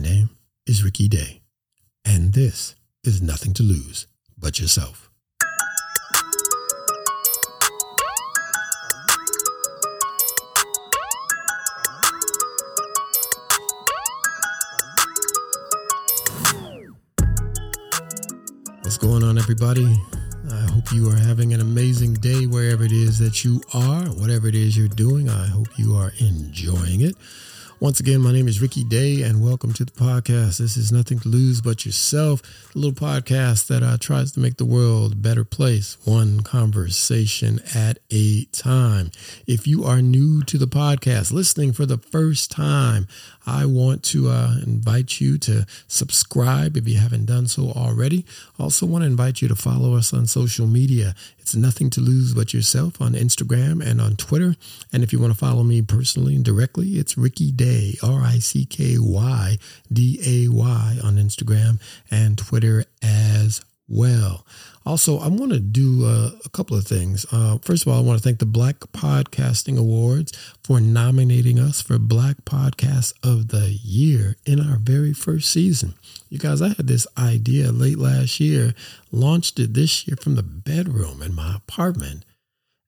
name is Ricky Day, and this is Nothing to Lose But Yourself. What's going on, everybody? I hope you are having an amazing day wherever it is that you are, whatever it is you're doing. I hope you are enjoying it. Once again, my name is Ricky Day, and welcome to the podcast. This is Nothing to Lose But Yourself, a little podcast that uh, tries to make the world a better place, one conversation at a time. If you are new to the podcast, listening for the first time, I want to uh, invite you to subscribe if you haven't done so already. Also, want to invite you to follow us on social media. It's nothing to lose but yourself on Instagram and on Twitter. And if you want to follow me personally and directly, it's Ricky Day, R I C K Y D A Y on Instagram and Twitter as well. Also, I want to do uh, a couple of things. Uh, first of all, I want to thank the Black Podcasting Awards for nominating us for Black Podcast of the Year in our very first season. You guys, I had this idea late last year, launched it this year from the bedroom in my apartment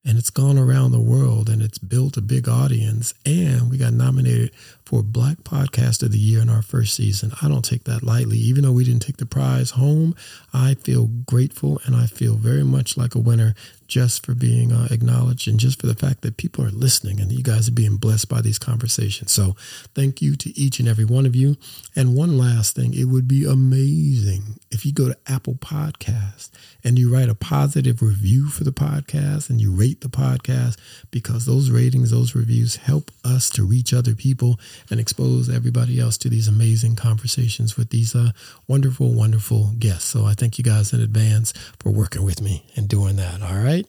and it's gone around the world and it's built a big audience. And we got nominated for black podcast of the year in our first season. I don't take that lightly. Even though we didn't take the prize home i feel grateful and i feel very much like a winner just for being uh, acknowledged and just for the fact that people are listening and you guys are being blessed by these conversations so thank you to each and every one of you and one last thing it would be amazing if you go to apple podcast and you write a positive review for the podcast and you rate the podcast because those ratings, those reviews help us to reach other people and expose everybody else to these amazing conversations with these uh, wonderful, wonderful guests. So I thank you guys in advance for working with me and doing that. All right.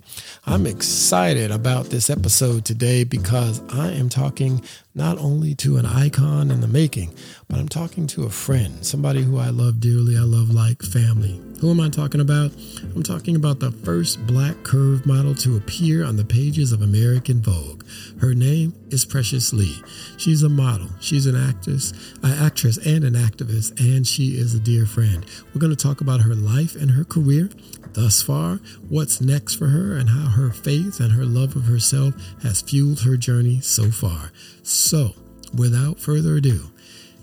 I'm mm-hmm. excited about this episode today because I am talking not only to an icon in the making, but I'm talking to a friend, somebody who I love dearly, I love like family. Who am I talking about? I'm talking about the first black curve model to appear on the pages of American Vogue. Her name is Precious Lee. She's a model, she's an actress, an actress and an activist, and she is a dear friend. We're going to talk about her life and her career thus far, what's next for her, and how her faith and her love of herself has fueled her journey so far. So, without further ado,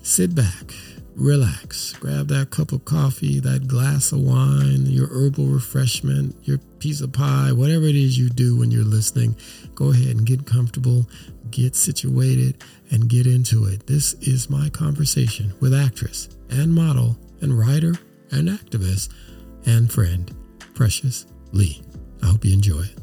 sit back, relax, grab that cup of coffee, that glass of wine, your herbal refreshment, your piece of pie, whatever it is you do when you're listening. Go ahead and get comfortable, get situated, and get into it. This is my conversation with actress and model and writer and activist and friend Precious Lee. I hope you enjoy it.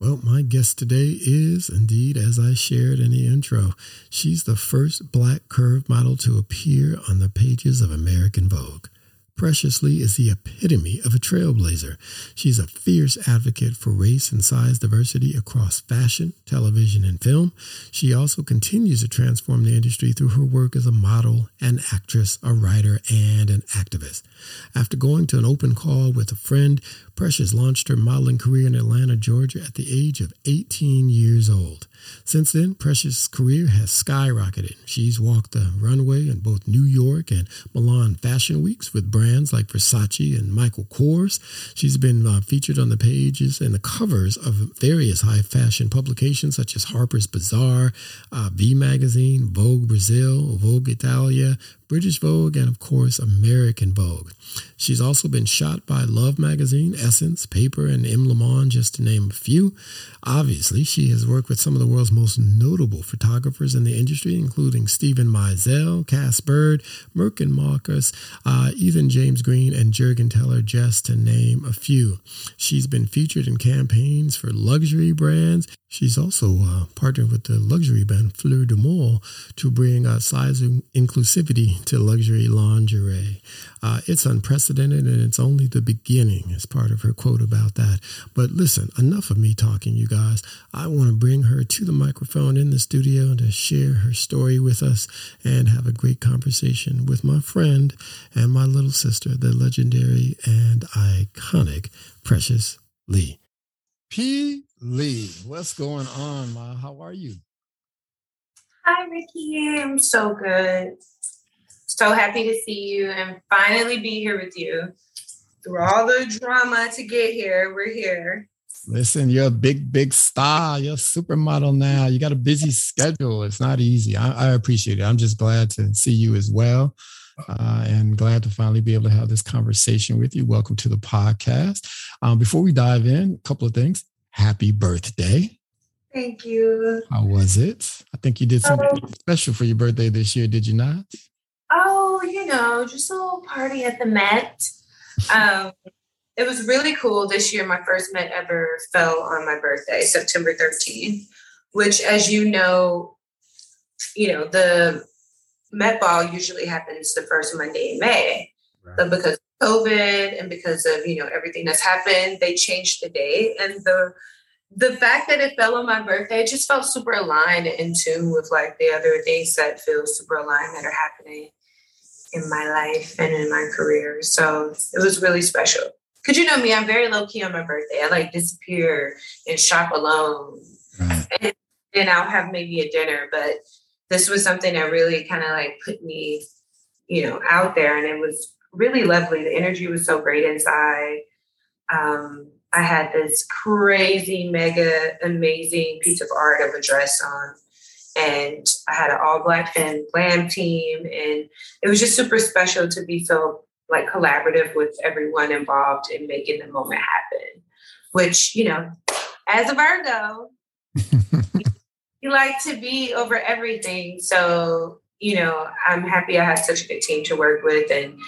Well, my guest today is indeed, as I shared in the intro, she's the first black curve model to appear on the pages of American Vogue. Precious Lee is the epitome of a trailblazer. She's a fierce advocate for race and size diversity across fashion, television, and film. She also continues to transform the industry through her work as a model, an actress, a writer, and an activist. After going to an open call with a friend, Precious launched her modeling career in Atlanta, Georgia at the age of 18 years old. Since then, Precious' career has skyrocketed. She's walked the runway in both New York and Milan fashion weeks with brands like Versace and Michael Kors. She's been uh, featured on the pages and the covers of various high fashion publications such as Harper's Bazaar, uh, V Magazine, Vogue Brazil, Vogue Italia, British Vogue, and of course, American Vogue. She's also been shot by Love Magazine, Essence, Paper, and M. Le Monde, just to name a few. Obviously, she has worked with some of the world's most notable photographers in the industry, including Steven Meisel, Cass Bird, Mert and Marcus, uh, Ethan James Green, and Jurgen Teller, just to name a few. She's been featured in campaigns for luxury brands. She's also uh, partnered with the luxury brand Fleur du Mal to bring uh, size inclusivity to luxury lingerie. Uh, it's unprecedented God in it, and it's only the beginning, as part of her quote about that. But listen, enough of me talking, you guys. I want to bring her to the microphone in the studio to share her story with us and have a great conversation with my friend and my little sister, the legendary and iconic Precious Lee. P. Lee, what's going on, Ma? How are you? Hi, Ricky. I'm so good. So happy to see you and finally be here with you. Through all the drama to get here, we're here. Listen, you're a big, big star. You're a supermodel now. You got a busy schedule. It's not easy. I, I appreciate it. I'm just glad to see you as well. Uh, and glad to finally be able to have this conversation with you. Welcome to the podcast. Um, before we dive in, a couple of things. Happy birthday. Thank you. How was it? I think you did something um, special for your birthday this year, did you not? Oh, you know, just a little party at the Met. Um, it was really cool this year. My first Met ever fell on my birthday, September 13th, which, as you know, you know, the Met Ball usually happens the first Monday in May. Right. But because of COVID and because of, you know, everything that's happened, they changed the date. And the the fact that it fell on my birthday just felt super aligned and in tune with like the other things that feel super aligned that are happening in my life and in my career. So it was really special. Cause you know me, I'm very low key on my birthday. I like disappear and shop alone. Right. And then I'll have maybe a dinner. But this was something that really kind of like put me, you know, out there. And it was really lovely. The energy was so great inside. Um, I had this crazy, mega, amazing piece of art of a dress on. And I had an all black and glam team. And it was just super special to be so like collaborative with everyone involved in making the moment happen. Which, you know, as a Virgo, you like to be over everything. So, you know, I'm happy I have such a good team to work with and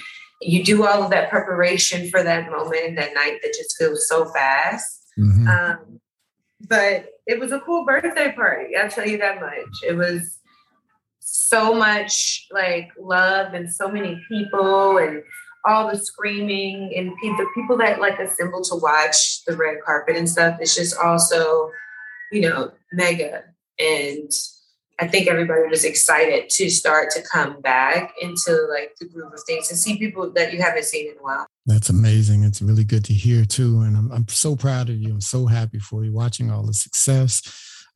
you do all of that preparation for that moment, that night that just feels so fast. Mm-hmm. Um, but it was a cool birthday party. I'll tell you that much. It was so much like love and so many people and all the screaming and the people that like assemble to watch the red carpet and stuff. It's just also, you know, mega. And I think everybody was excited to start to come back into like the groove of things and see people that you haven't seen in a while. That's amazing. It's really good to hear too. And I'm, I'm so proud of you. I'm so happy for you watching all the success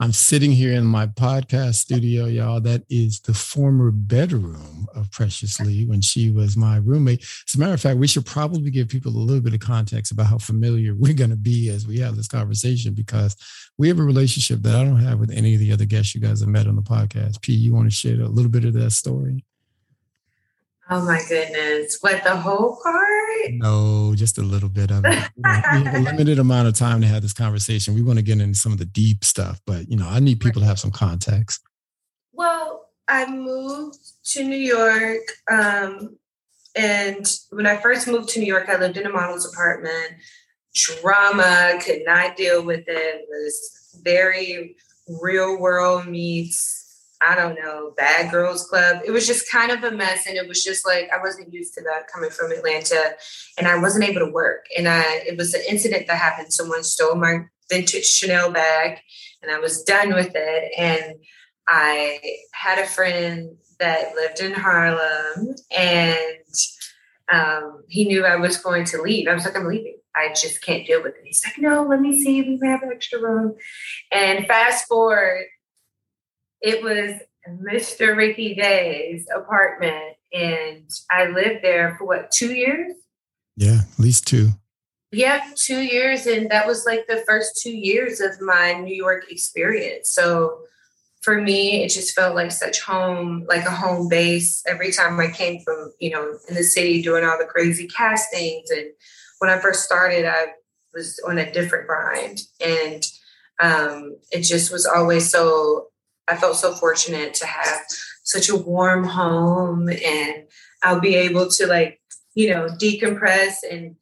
I'm sitting here in my podcast studio, y'all. That is the former bedroom of Precious Lee when she was my roommate. As a matter of fact, we should probably give people a little bit of context about how familiar we're going to be as we have this conversation because we have a relationship that I don't have with any of the other guests you guys have met on the podcast. P, you want to share a little bit of that story? Oh my goodness. What the whole part? No, just a little bit of it. we have a limited amount of time to have this conversation. We want to get into some of the deep stuff, but you know, I need people to have some context. Well, I moved to New York. Um, and when I first moved to New York, I lived in a model's apartment. Drama, could not deal with it. it was very real world meets I don't know, Bad Girls Club. It was just kind of a mess. And it was just like, I wasn't used to that coming from Atlanta and I wasn't able to work. And I, it was an incident that happened. Someone stole my vintage Chanel bag and I was done with it. And I had a friend that lived in Harlem and um, he knew I was going to leave. I was like, I'm leaving. I just can't deal with it. He's like, no, let me see. We have extra room. And fast forward it was Mr. Ricky Day's apartment, and I lived there for what two years? Yeah, at least two. Yeah, two years, and that was like the first two years of my New York experience. So for me, it just felt like such home, like a home base. Every time I came from, you know, in the city doing all the crazy castings, and when I first started, I was on a different grind, and um, it just was always so I felt so fortunate to have such a warm home and I'll be able to like, you know, decompress and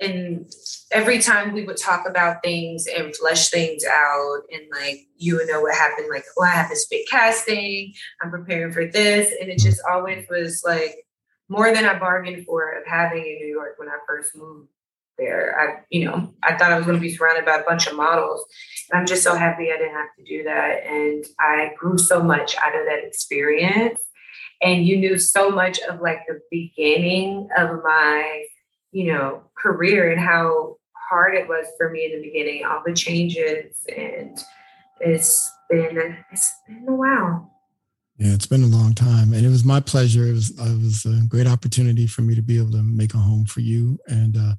and every time we would talk about things and flesh things out and like you would know what happened like oh i have this big casting. I'm preparing for this. And it just always was like more than I bargained for of having in New York when I first moved there. I, you know, I thought I was going to be surrounded by a bunch of models. And I'm just so happy I didn't have to do that. And I grew so much out of that experience. And you knew so much of like the beginning of my, you know, career and how hard it was for me in the beginning, all the changes. And it's been, it's been a while. Yeah, it's been a long time, and it was my pleasure. It was it was a great opportunity for me to be able to make a home for you and uh,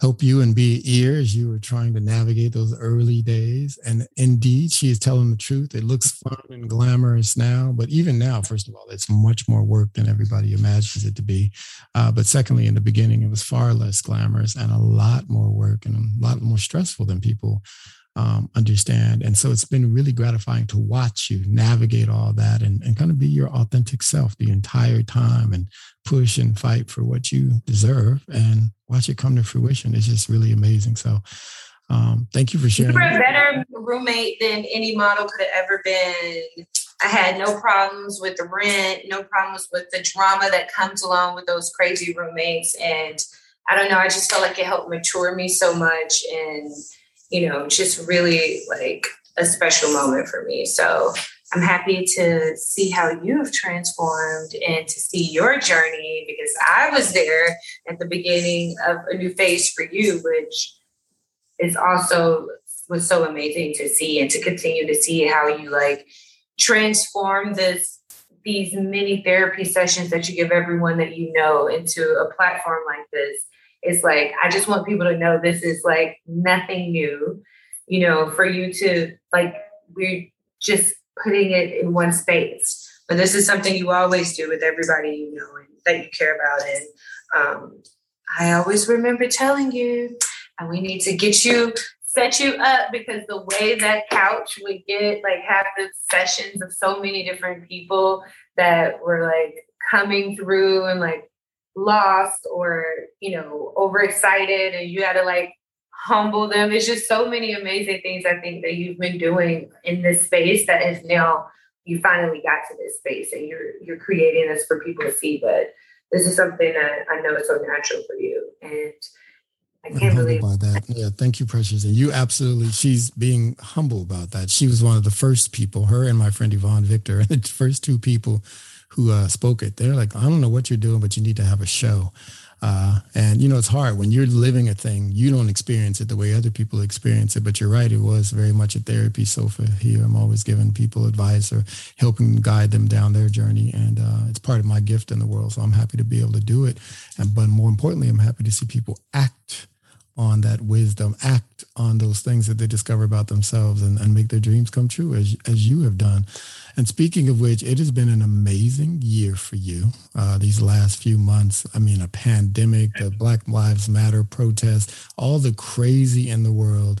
help you and be ear as you were trying to navigate those early days. And indeed, she is telling the truth. It looks fun and glamorous now, but even now, first of all, it's much more work than everybody imagines it to be. Uh, but secondly, in the beginning, it was far less glamorous and a lot more work and a lot more stressful than people um, understand. And so it's been really gratifying to watch you navigate all that and, and kind of be your authentic self the entire time and push and fight for what you deserve and watch it come to fruition. It's just really amazing. So um, thank you for sharing. You were a better roommate than any model could have ever been. I had no problems with the rent, no problems with the drama that comes along with those crazy roommates. And I don't know, I just felt like it helped mature me so much and you know, just really like a special moment for me. So I'm happy to see how you've transformed and to see your journey because I was there at the beginning of a new phase for you, which is also was so amazing to see and to continue to see how you like transform this these mini therapy sessions that you give everyone that you know into a platform like this. It's like I just want people to know this is like nothing new, you know, for you to like we're just putting it in one space. But this is something you always do with everybody you know and that you care about. And um, I always remember telling you, and we need to get you set you up because the way that couch would get like have the sessions of so many different people that were like coming through and like lost or you know overexcited and you had to like humble them it's just so many amazing things i think that you've been doing in this space that is now you finally got to this space and you're you're creating this for people to see but this is something that i know is so natural for you and I can't believe about that. Yeah, thank you, Precious. And you absolutely, she's being humble about that. She was one of the first people, her and my friend Yvonne Victor, the first two people who uh, spoke it. They're like, I don't know what you're doing, but you need to have a show. Uh, and you know, it's hard when you're living a thing. You don't experience it the way other people experience it. But you're right; it was very much a therapy sofa here. I'm always giving people advice or helping guide them down their journey, and uh, it's part of my gift in the world. So I'm happy to be able to do it. And but more importantly, I'm happy to see people act on that wisdom, act on those things that they discover about themselves and, and make their dreams come true as, as you have done. And speaking of which, it has been an amazing year for you uh, these last few months. I mean, a pandemic, the Black Lives Matter protests, all the crazy in the world.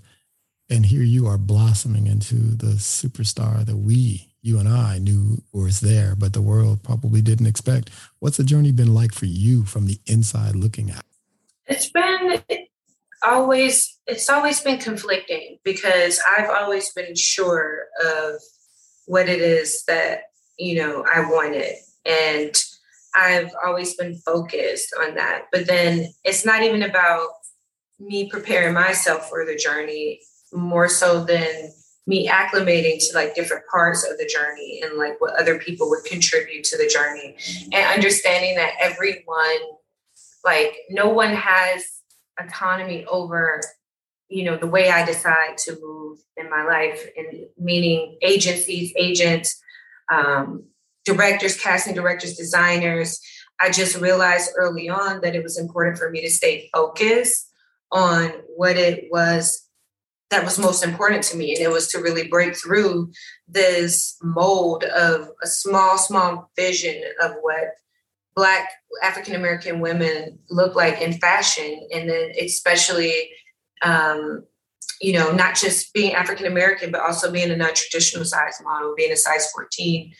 And here you are blossoming into the superstar that we, you and I knew was there, but the world probably didn't expect. What's the journey been like for you from the inside looking at? It's been always it's always been conflicting because I've always been sure of what it is that you know I wanted. And I've always been focused on that. But then it's not even about me preparing myself for the journey more so than me acclimating to like different parts of the journey and like what other people would contribute to the journey. And understanding that everyone like no one has autonomy over you know the way i decide to move in my life and meaning agencies agents um, directors casting directors designers. I just realized early on that it was important for me to stay focused on what it was that was most important to me and it was to really break through this mold of a small small vision of what black african american women look like in fashion and then especially um, you know not just being african american but also being a non-traditional size model being a size 14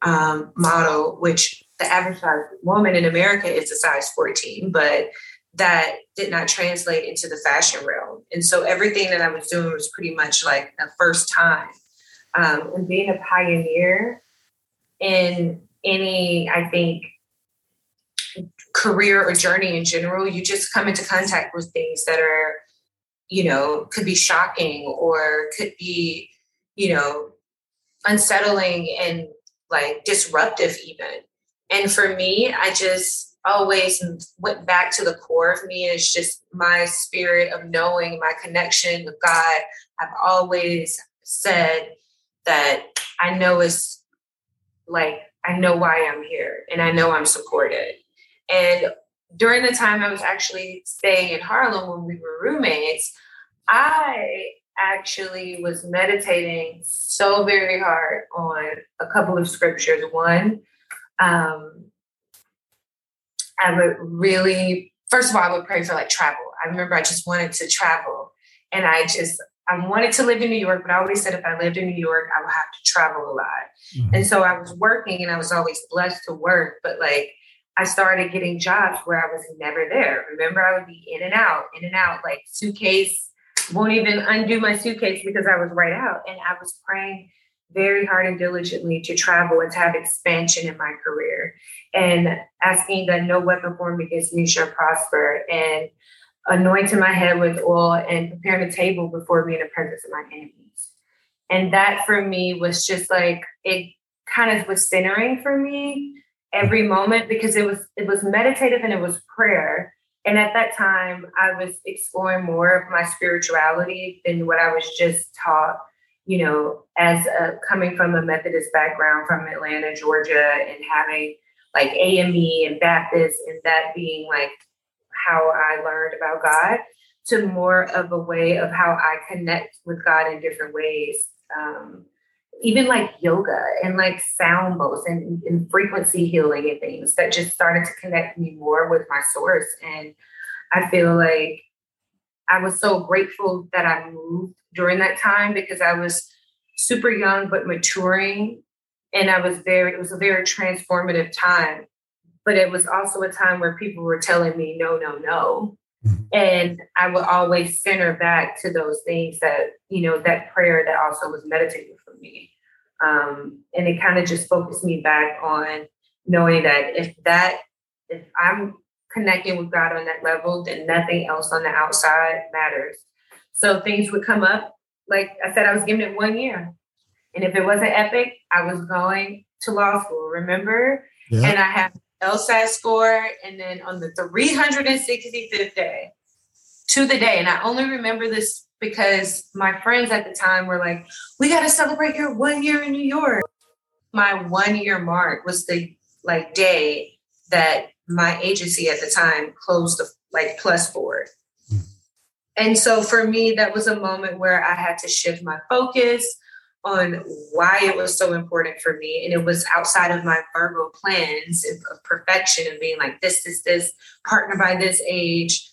um, model which the average size woman in america is a size 14 but that did not translate into the fashion realm. And so everything that i was doing was pretty much like the first time. Um, and being a pioneer in any i think career or journey in general, you just come into contact with things that are, you know, could be shocking or could be, you know, unsettling and like disruptive even. And for me, I just always went back to the core of me is just my spirit of knowing my connection with God. I've always said that I know it's like I know why I'm here and I know I'm supported. And during the time I was actually staying in Harlem when we were roommates, I actually was meditating so very hard on a couple of scriptures. One, um, I would really, first of all, I would pray for like travel. I remember I just wanted to travel and I just, I wanted to live in New York, but I always said if I lived in New York, I would have to travel a lot. Mm-hmm. And so I was working and I was always blessed to work, but like I started getting jobs where I was never there. Remember, I would be in and out, in and out, like suitcase won't even undo my suitcase because I was right out. And I was praying very hard and diligently to travel and to have expansion in my career and asking that no weapon formed against me shall prosper and anointing my head with oil and preparing a table before me in the presence of my enemies. And that for me was just like it kind of was centering for me every moment because it was it was meditative and it was prayer and at that time, I was exploring more of my spirituality than what I was just taught, you know, as a, coming from a Methodist background from Atlanta, Georgia, and having like AME and Baptist, and that being like how I learned about God, to more of a way of how I connect with God in different ways. Um, even like yoga and like sound bowls and, and frequency healing and things that just started to connect me more with my source. And I feel like I was so grateful that I moved during that time because I was super young but maturing. And I was very, it was a very transformative time. But it was also a time where people were telling me, no, no, no. Mm-hmm. And I would always center back to those things that, you know, that prayer that also was meditative for me. Um, and it kind of just focused me back on knowing that if that, if I'm connecting with God on that level, then nothing else on the outside matters. So things would come up. Like I said, I was given it one year. And if it wasn't epic, I was going to law school, remember? Yeah. And I had LSAT score. And then on the 365th day, to the day, and I only remember this because my friends at the time were like, we got to celebrate your one year in New York. My one year mark was the like day that my agency at the time closed the like plus board. And so for me, that was a moment where I had to shift my focus on why it was so important for me. And it was outside of my Virgo plans of perfection and being like, this, this, this, partner by this age,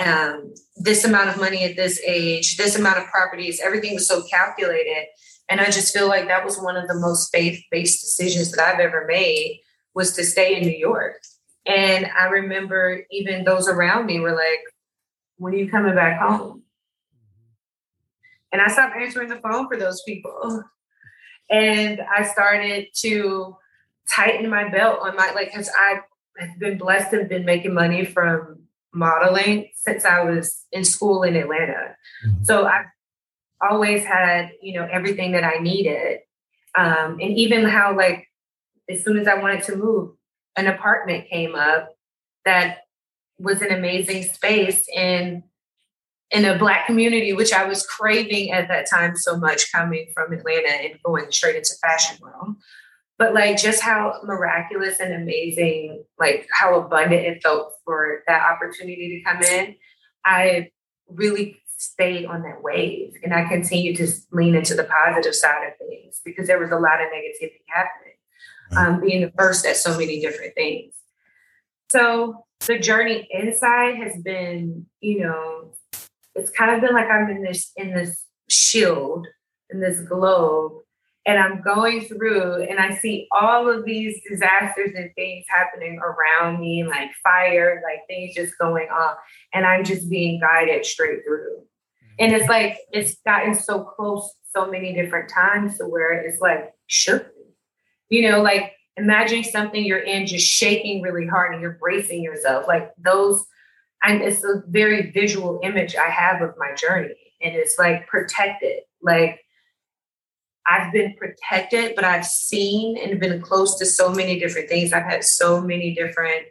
um, this amount of money at this age, this amount of properties, everything was so calculated. And I just feel like that was one of the most faith-based decisions that I've ever made was to stay in New York. And I remember even those around me were like, when are you coming back home? And I stopped answering the phone for those people. And I started to tighten my belt on my, like, because I've been blessed and been making money from modeling since I was in school in Atlanta. Mm-hmm. So I've always had, you know, everything that I needed. Um, and even how, like, as soon as I wanted to move, an apartment came up that was an amazing space in in a black community which i was craving at that time so much coming from atlanta and going straight into fashion world but like just how miraculous and amazing, like how abundant it felt for that opportunity to come in. I really stayed on that wave and I continued to lean into the positive side of things because there was a lot of negativity happening, um, being the first at so many different things. So the journey inside has been, you know, it's kind of been like I'm in this in this shield in this globe and I'm going through and I see all of these disasters and things happening around me, like fire, like things just going on. And I'm just being guided straight through. Mm-hmm. And it's like, it's gotten so close so many different times to where it's like, sure. You know, like imagining something you're in just shaking really hard and you're bracing yourself. Like those, and it's a very visual image I have of my journey. And it's like protected. Like I've been protected, but I've seen and been close to so many different things. I've had so many different,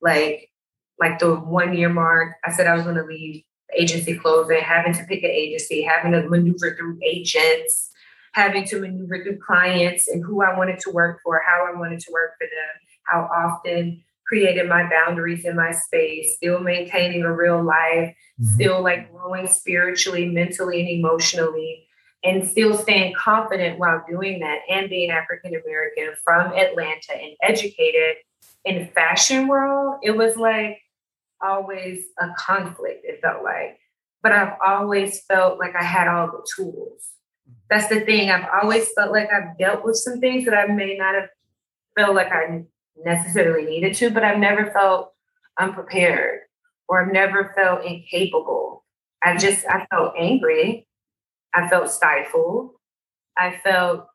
like, like the one year mark. I said I was going to leave agency closing, having to pick an agency, having to maneuver through agents, having to maneuver through clients and who I wanted to work for, how I wanted to work for them, how often created my boundaries in my space, still maintaining a real life, mm-hmm. still like growing spiritually, mentally, and emotionally, and still staying confident while doing that and being African American from Atlanta and educated in fashion world. It was like always a conflict, it felt like. But I've always felt like I had all the tools. That's the thing. I've always felt like I've dealt with some things that I may not have felt like I necessarily needed to, but I've never felt unprepared or I've never felt incapable. I just, I felt angry. I felt stifled. I felt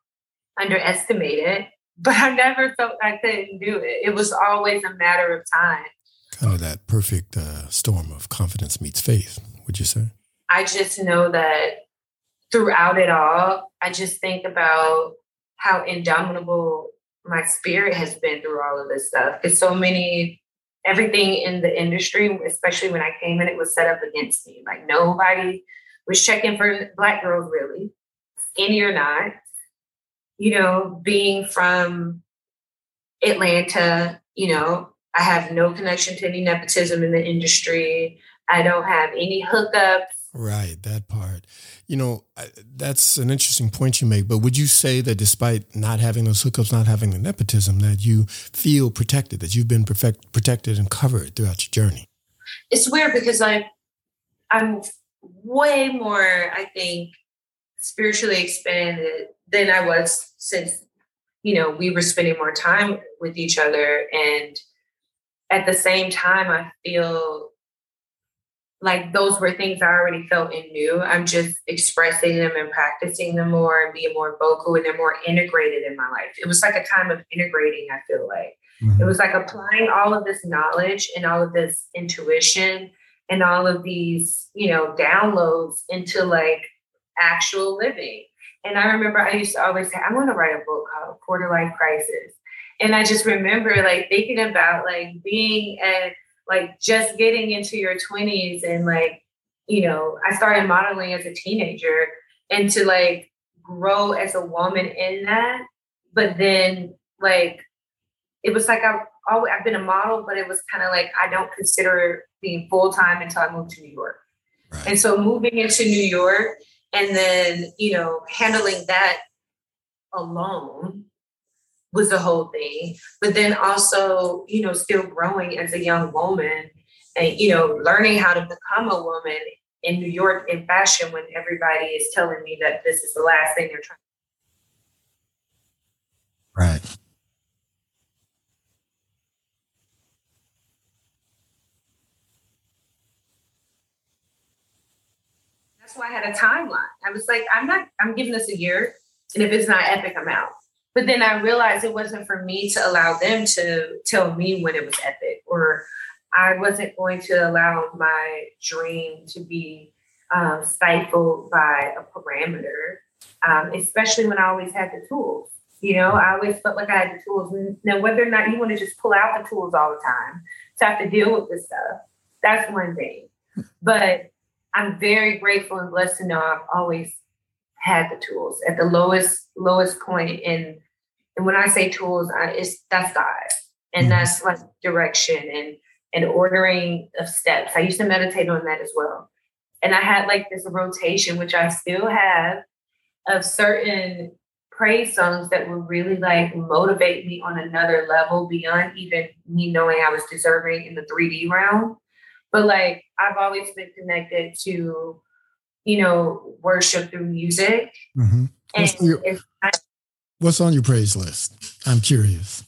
underestimated, but I never felt I couldn't do it. It was always a matter of time kind of that perfect uh, storm of confidence meets faith, would you say? I just know that throughout it all, I just think about how indomitable my spirit has been through all of this stuff. Because so many, everything in the industry, especially when I came in, it was set up against me. Like nobody was checking for black girls really, skinny or not. You know, being from Atlanta, you know, I have no connection to any nepotism in the industry. I don't have any hookups. Right, that part. You know, that's an interesting point you make. But would you say that despite not having those hookups, not having the nepotism, that you feel protected, that you've been perfect, protected and covered throughout your journey? It's weird because I, I'm way more, I think, spiritually expanded than I was since, you know, we were spending more time with each other and at the same time, I feel like those were things I already felt and knew. I'm just expressing them and practicing them more and being more vocal and they're more integrated in my life. It was like a time of integrating, I feel like. Mm-hmm. It was like applying all of this knowledge and all of this intuition and all of these, you know, downloads into like actual living. And I remember I used to always say, I want to write a book called Quarter Life Crisis and I just remember like thinking about like being at like just getting into your 20s and like, you know, I started modeling as a teenager and to like grow as a woman in that. But then like it was like I've always I've been a model, but it was kind of like I don't consider being full time until I moved to New York. Right. And so moving into New York and then, you know, handling that alone was the whole thing. But then also, you know, still growing as a young woman and, you know, learning how to become a woman in New York in fashion when everybody is telling me that this is the last thing they're trying. Right. That's why I had a timeline. I was like, I'm not, I'm giving this a year. And if it's not epic, I'm out. But then I realized it wasn't for me to allow them to tell me when it was epic, or I wasn't going to allow my dream to be um, stifled by a parameter, um, especially when I always had the tools. You know, I always felt like I had the tools. Now, whether or not you want to just pull out the tools all the time to have to deal with this stuff, that's one thing. But I'm very grateful and blessed to know I've always had the tools at the lowest lowest point in and when I say tools, I, it's that's God, and mm-hmm. that's like direction and and ordering of steps. I used to meditate on that as well, and I had like this rotation, which I still have, of certain praise songs that would really like motivate me on another level beyond even me knowing I was deserving in the 3D realm. But like I've always been connected to, you know, worship through music. Mm-hmm. And it's not What's on your praise list? I'm curious.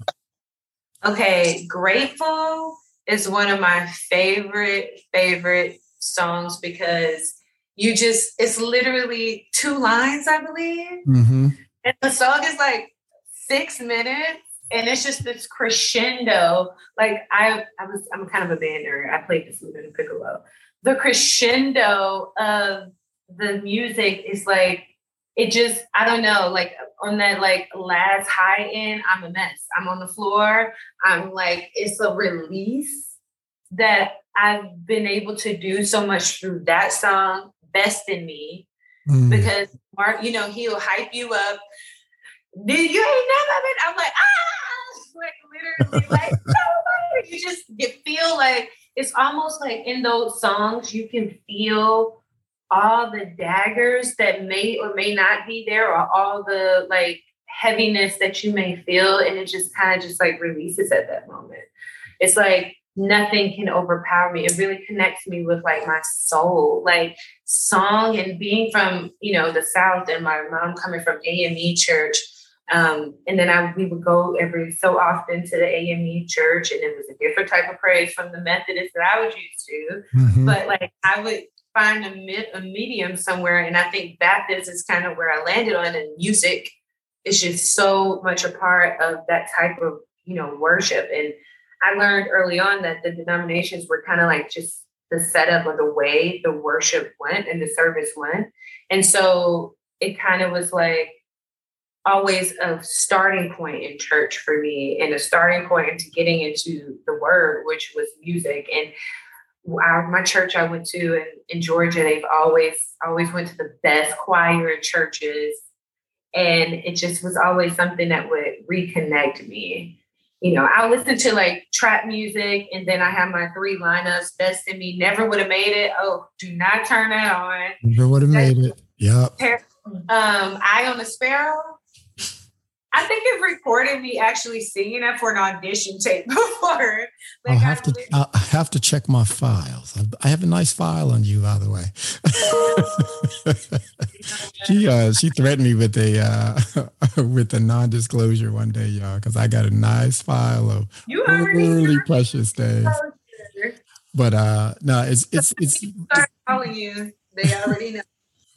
Okay, Grateful is one of my favorite, favorite songs because you just, it's literally two lines, I believe. Mm-hmm. And the song is like six minutes. And it's just this crescendo. Like I, I was, I'm kind of a band nerd. I played the flute and the piccolo. The crescendo of the music is like it just I don't know like on that like last high end I'm a mess. I'm on the floor. I'm like it's a release that I've been able to do so much through that song, Best in Me, mm. because Mark, you know, he'll hype you up. Did you ain't never been? I'm like, ah, like literally, like, no, you just you feel like it's almost like in those songs, you can feel all the daggers that may or may not be there, or all the like heaviness that you may feel, and it just kind of just like releases at that moment. It's like nothing can overpower me. It really connects me with like my soul, like song and being from, you know, the South and my mom coming from AME church. Um, and then I, we would go every so often to the AME church and it was a different type of praise from the Methodist that I was used to. Mm-hmm. But like I would find a, mid, a medium somewhere. And I think Baptist is kind of where I landed on and music is just so much a part of that type of, you know, worship. And I learned early on that the denominations were kind of like just the setup of the way the worship went and the service went. And so it kind of was like always a starting point in church for me and a starting point into getting into the word, which was music. And our, my church I went to in, in Georgia, they've always always went to the best choir in churches. And it just was always something that would reconnect me you know, I listen to like trap music and then I have my three lineups. Best in me never would have made it. Oh, do not turn that on. Never would have made it. Yep. Um, Eye on the Sparrow. I think it recorded me actually singing that for an audition tape before. Like I'll have to I'll have to check my files. I have a nice file on you, by the way. she uh, she threatened me with a uh, with a non-disclosure one day, y'all, because I got a nice file of you really precious days. But uh no, it's it's it's, it's start calling you. They already know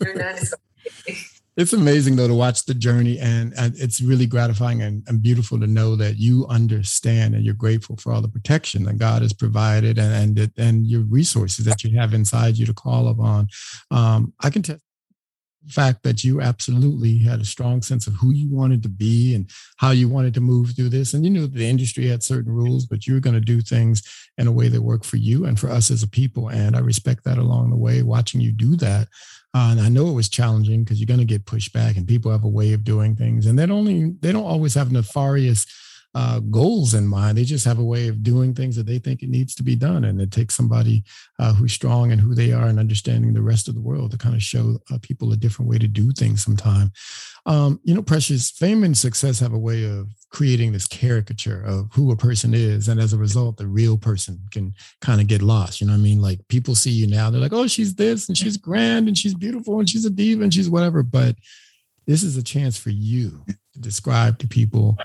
you're not it's amazing though to watch the journey and, and it's really gratifying and, and, beautiful to know that you understand and you're grateful for all the protection that god has provided and and, and your resources that you have inside you to call upon um, i can tell the fact that you absolutely had a strong sense of who you wanted to be and how you wanted to move through this. And you knew the industry had certain rules, but you were going to do things in a way that worked for you and for us as a people. And I respect that along the way, watching you do that. Uh, and I know it was challenging because you're going to get pushed back and people have a way of doing things. And they don't only, they don't always have nefarious uh, goals in mind. They just have a way of doing things that they think it needs to be done. And it takes somebody uh, who's strong and who they are and understanding the rest of the world to kind of show uh, people a different way to do things sometime. Um, you know, Precious, fame and success have a way of creating this caricature of who a person is. And as a result, the real person can kind of get lost. You know what I mean? Like people see you now, they're like, oh, she's this and she's grand and she's beautiful and she's a diva and she's whatever. But this is a chance for you to describe to people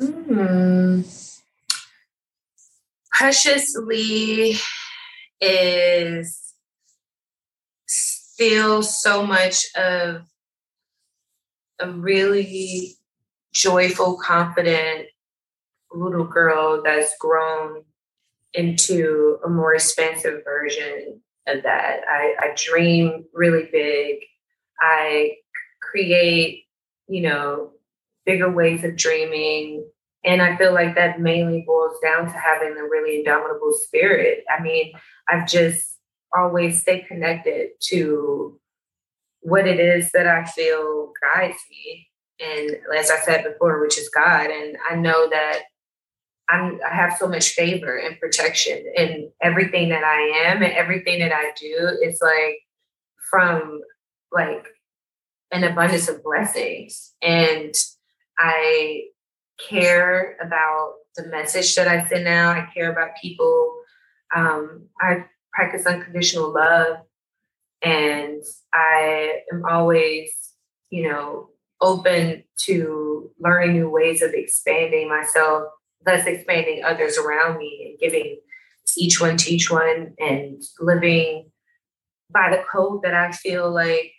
Hmm. Precious Lee is still so much of a really joyful, confident little girl that's grown into a more expansive version of that. I, I dream really big. I create, you know, bigger ways of dreaming. And I feel like that mainly boils down to having a really indomitable spirit. I mean, I've just always stay connected to what it is that I feel guides me. And as I said before, which is God. And I know that I'm, I have so much favor and protection in everything that I am and everything that I do is like from like an abundance of blessings. And I care about the message that I send out. I care about people. Um, I practice unconditional love. And I am always, you know, open to learning new ways of expanding myself, thus expanding others around me and giving each one to each one and living by the code that I feel like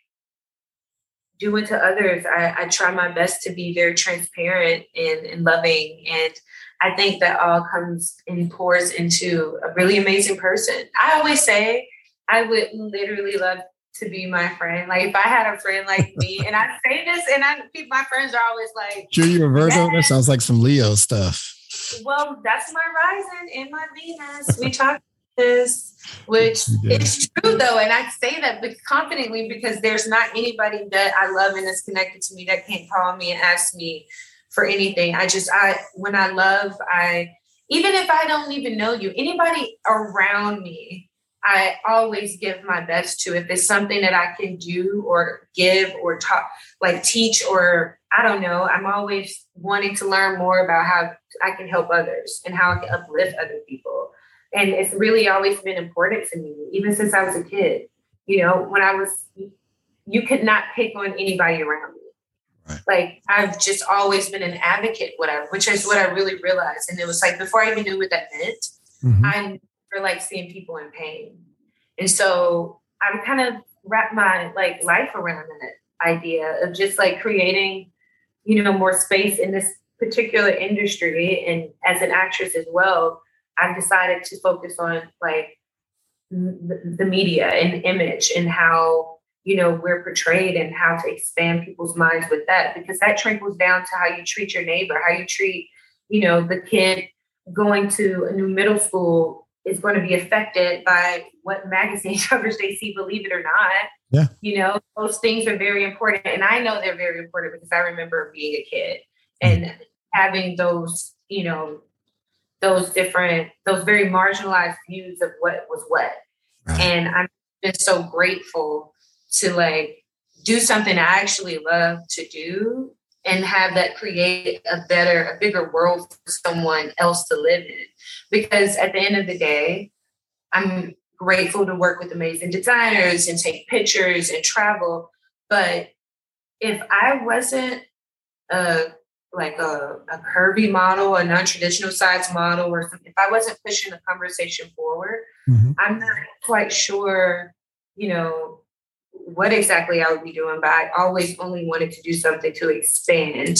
do unto others. I, I try my best to be very transparent and, and loving. And I think that all comes and pours into a really amazing person. I always say I would literally love to be my friend. Like if I had a friend like me, and I say this, and I my friends are always like, "Sure, you're a Virgo." That sounds like some Leo stuff. Well, that's my rising and my Venus. We talked this, which is true though, and I say that confidently because there's not anybody that I love and is connected to me that can't call me and ask me for anything. I just I when I love, I even if I don't even know you, anybody around me, I always give my best to. If it's something that I can do or give or talk, like teach or I don't know, I'm always wanting to learn more about how I can help others and how I can uplift other people. And it's really always been important to me, even since I was a kid. You know, when I was, you could not pick on anybody around me. Right. Like I've just always been an advocate, whatever, which is what I really realized. And it was like before I even knew what that meant, mm-hmm. I never like seeing people in pain. And so I kind of wrapped my like life around that idea of just like creating, you know, more space in this particular industry and as an actress as well I've decided to focus on like the, the media and image and how you know we're portrayed and how to expand people's minds with that because that trickles down to how you treat your neighbor, how you treat you know the kid going to a new middle school is going to be affected by what magazine covers they see, believe it or not. Yeah. You know, those things are very important. And I know they're very important because I remember being a kid and mm-hmm. having those, you know, those different, those very marginalized views of what was what. Right. And I'm just so grateful to like do something I actually love to do and have that create a better, a bigger world for someone else to live in. Because at the end of the day, I'm grateful to work with amazing designers and take pictures and travel. But if I wasn't a like a, a curvy model, a non-traditional size model, or something, if I wasn't pushing the conversation forward, mm-hmm. I'm not quite sure, you know, what exactly I would be doing. But I always only wanted to do something to expand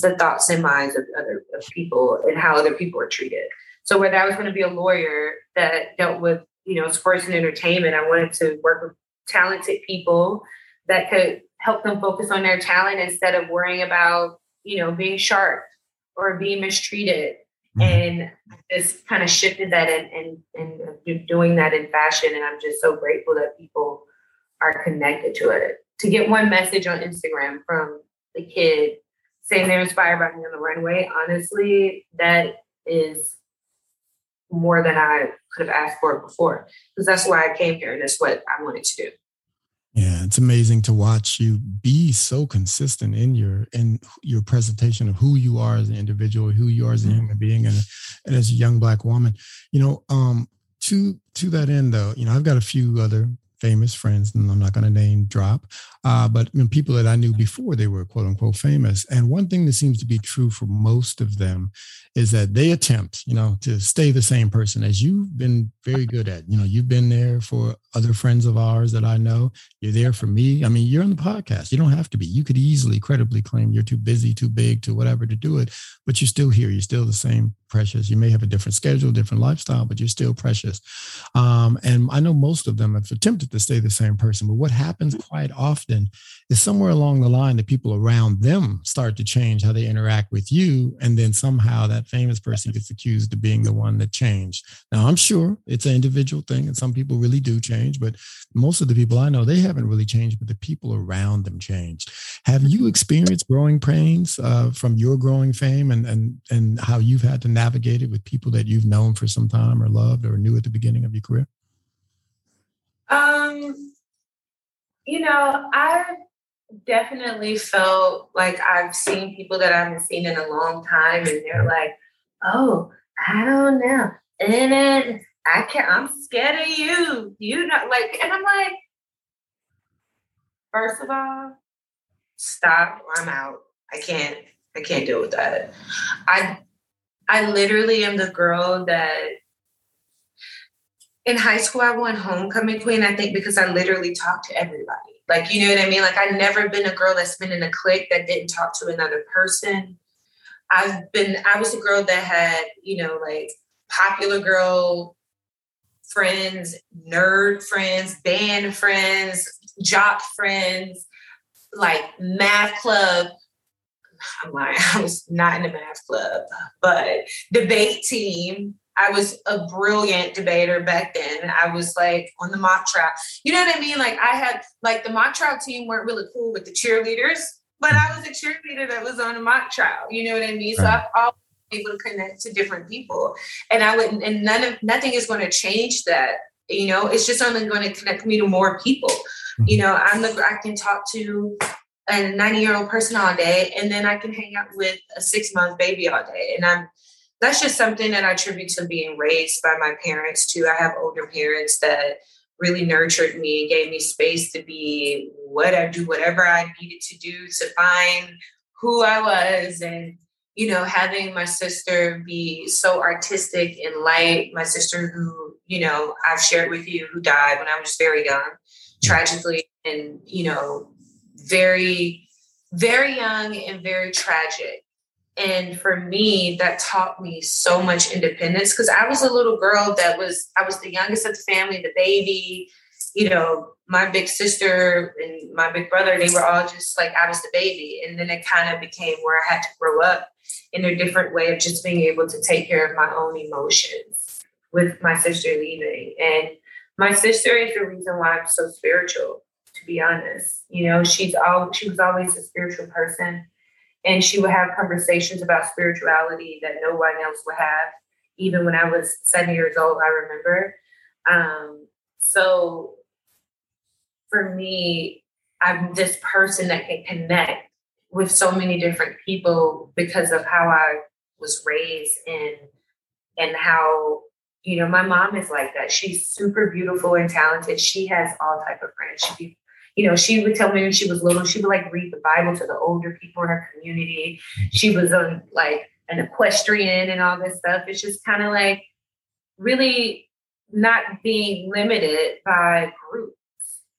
the thoughts and minds of other of people and how other people are treated. So whether I was going to be a lawyer that dealt with, you know, sports and entertainment, I wanted to work with talented people that could help them focus on their talent instead of worrying about you know, being sharp or being mistreated. Mm-hmm. And just kind of shifted that and, and, and doing that in fashion. And I'm just so grateful that people are connected to it. To get one message on Instagram from the kid saying they're inspired by me on the runway, honestly, that is more than I could have asked for before. Because that's why I came here and that's what I wanted to do. Yeah, it's amazing to watch you be so consistent in your in your presentation of who you are as an individual, who you are as a human being, and, and as a young black woman. You know, um, to to that end, though, you know, I've got a few other famous friends, and I'm not going to name drop, uh, but people that I knew before they were quote unquote famous. And one thing that seems to be true for most of them is that they attempt, you know, to stay the same person as you've been very good at. You know, you've been there for other friends of ours that I know. You're there for me. I mean, you're on the podcast. You don't have to be. You could easily credibly claim you're too busy, too big, to whatever to do it, but you're still here. You're still the same precious. You may have a different schedule, different lifestyle, but you're still precious. Um, and I know most of them have attempted to stay the same person. But what happens quite often is somewhere along the line, the people around them start to change how they interact with you. And then somehow that famous person gets accused of being the one that changed. Now, I'm sure it's an individual thing, and some people really do change, but most of the people I know, they haven't really changed, but the people around them changed. Have you experienced growing pains uh, from your growing fame and, and, and how you've had to navigate it with people that you've known for some time or loved or knew at the beginning of your career? Um, you know, I definitely felt like I've seen people that I haven't seen in a long time, and they're like, "Oh, I don't know," and then I can't. I'm scared of you. You know, like, and I'm like, first of all, stop. I'm out. I can't. I can't deal with that. I I literally am the girl that in high school I won homecoming queen. I think because I literally talked to everybody. Like, you know what I mean? Like, I've never been a girl that's been in a clique that didn't talk to another person. I've been, I was a girl that had, you know, like popular girl friends, nerd friends, band friends, jock friends, like math club. I'm lying, I was not in the math club, but debate team. I was a brilliant debater back then. I was like on the mock trial. You know what I mean? Like I had like the mock trial team weren't really cool with the cheerleaders, but I was a cheerleader that was on a mock trial. You know what I mean? So I've always been able to connect to different people. And I wouldn't and none of nothing is going to change that. You know, it's just only going to connect me to more people. Hmm. You know, I'm the I can talk to a 90 year old person all day and then I can hang out with a six month baby all day. And I'm that's just something that I attribute to being raised by my parents too. I have older parents that really nurtured me and gave me space to be what I do, whatever I needed to do to find who I was. And, you know, having my sister be so artistic and light, my sister who, you know, I've shared with you, who died when I was very young, tragically, and, you know, very, very young and very tragic. And for me, that taught me so much independence because I was a little girl that was, I was the youngest of the family, the baby. You know, my big sister and my big brother, they were all just like, I was the baby. And then it kind of became where I had to grow up in a different way of just being able to take care of my own emotions with my sister leaving. And my sister is the reason why I'm so spiritual, be honest. You know, she's all she was always a spiritual person and she would have conversations about spirituality that no one else would have. Even when i was seven years old i remember. Um, so for me i'm this person that can connect with so many different people because of how i was raised and and how you know my mom is like that. She's super beautiful and talented. She has all type of friends. She you know, she would tell me when she was little, she would like read the Bible to the older people in her community. She was on like an equestrian and all this stuff. It's just kind of like really not being limited by groups.